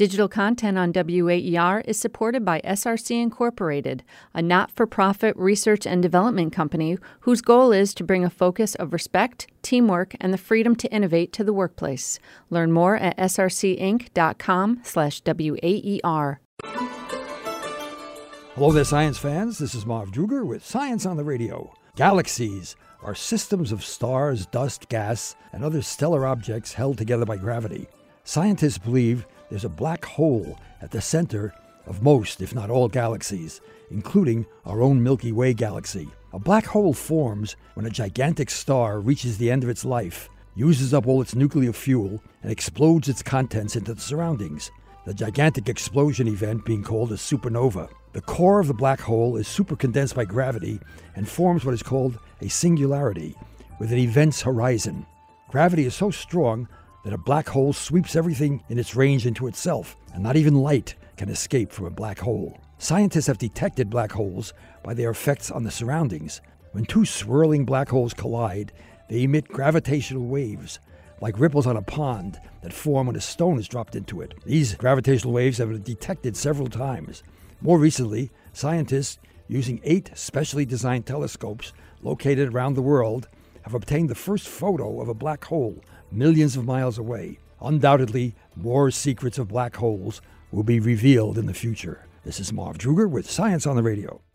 Digital content on WAER is supported by SRC Incorporated, a not for profit research and development company whose goal is to bring a focus of respect, teamwork, and the freedom to innovate to the workplace. Learn more at srcinc.com/slash WAER. Hello there, science fans. This is Marv Druger with Science on the Radio. Galaxies are systems of stars, dust, gas, and other stellar objects held together by gravity. Scientists believe there's a black hole at the center of most, if not all, galaxies, including our own Milky Way galaxy. A black hole forms when a gigantic star reaches the end of its life, uses up all its nuclear fuel, and explodes its contents into the surroundings. The gigantic explosion event being called a supernova. The core of the black hole is supercondensed by gravity and forms what is called a singularity, with an event's horizon. Gravity is so strong that a black hole sweeps everything in its range into itself, and not even light can escape from a black hole. Scientists have detected black holes by their effects on the surroundings. When two swirling black holes collide, they emit gravitational waves, like ripples on a pond that form when a stone is dropped into it. These gravitational waves have been detected several times. More recently, scientists, using eight specially designed telescopes located around the world, have obtained the first photo of a black hole millions of miles away. Undoubtedly, more secrets of black holes will be revealed in the future. This is Marv Druger with Science on the Radio.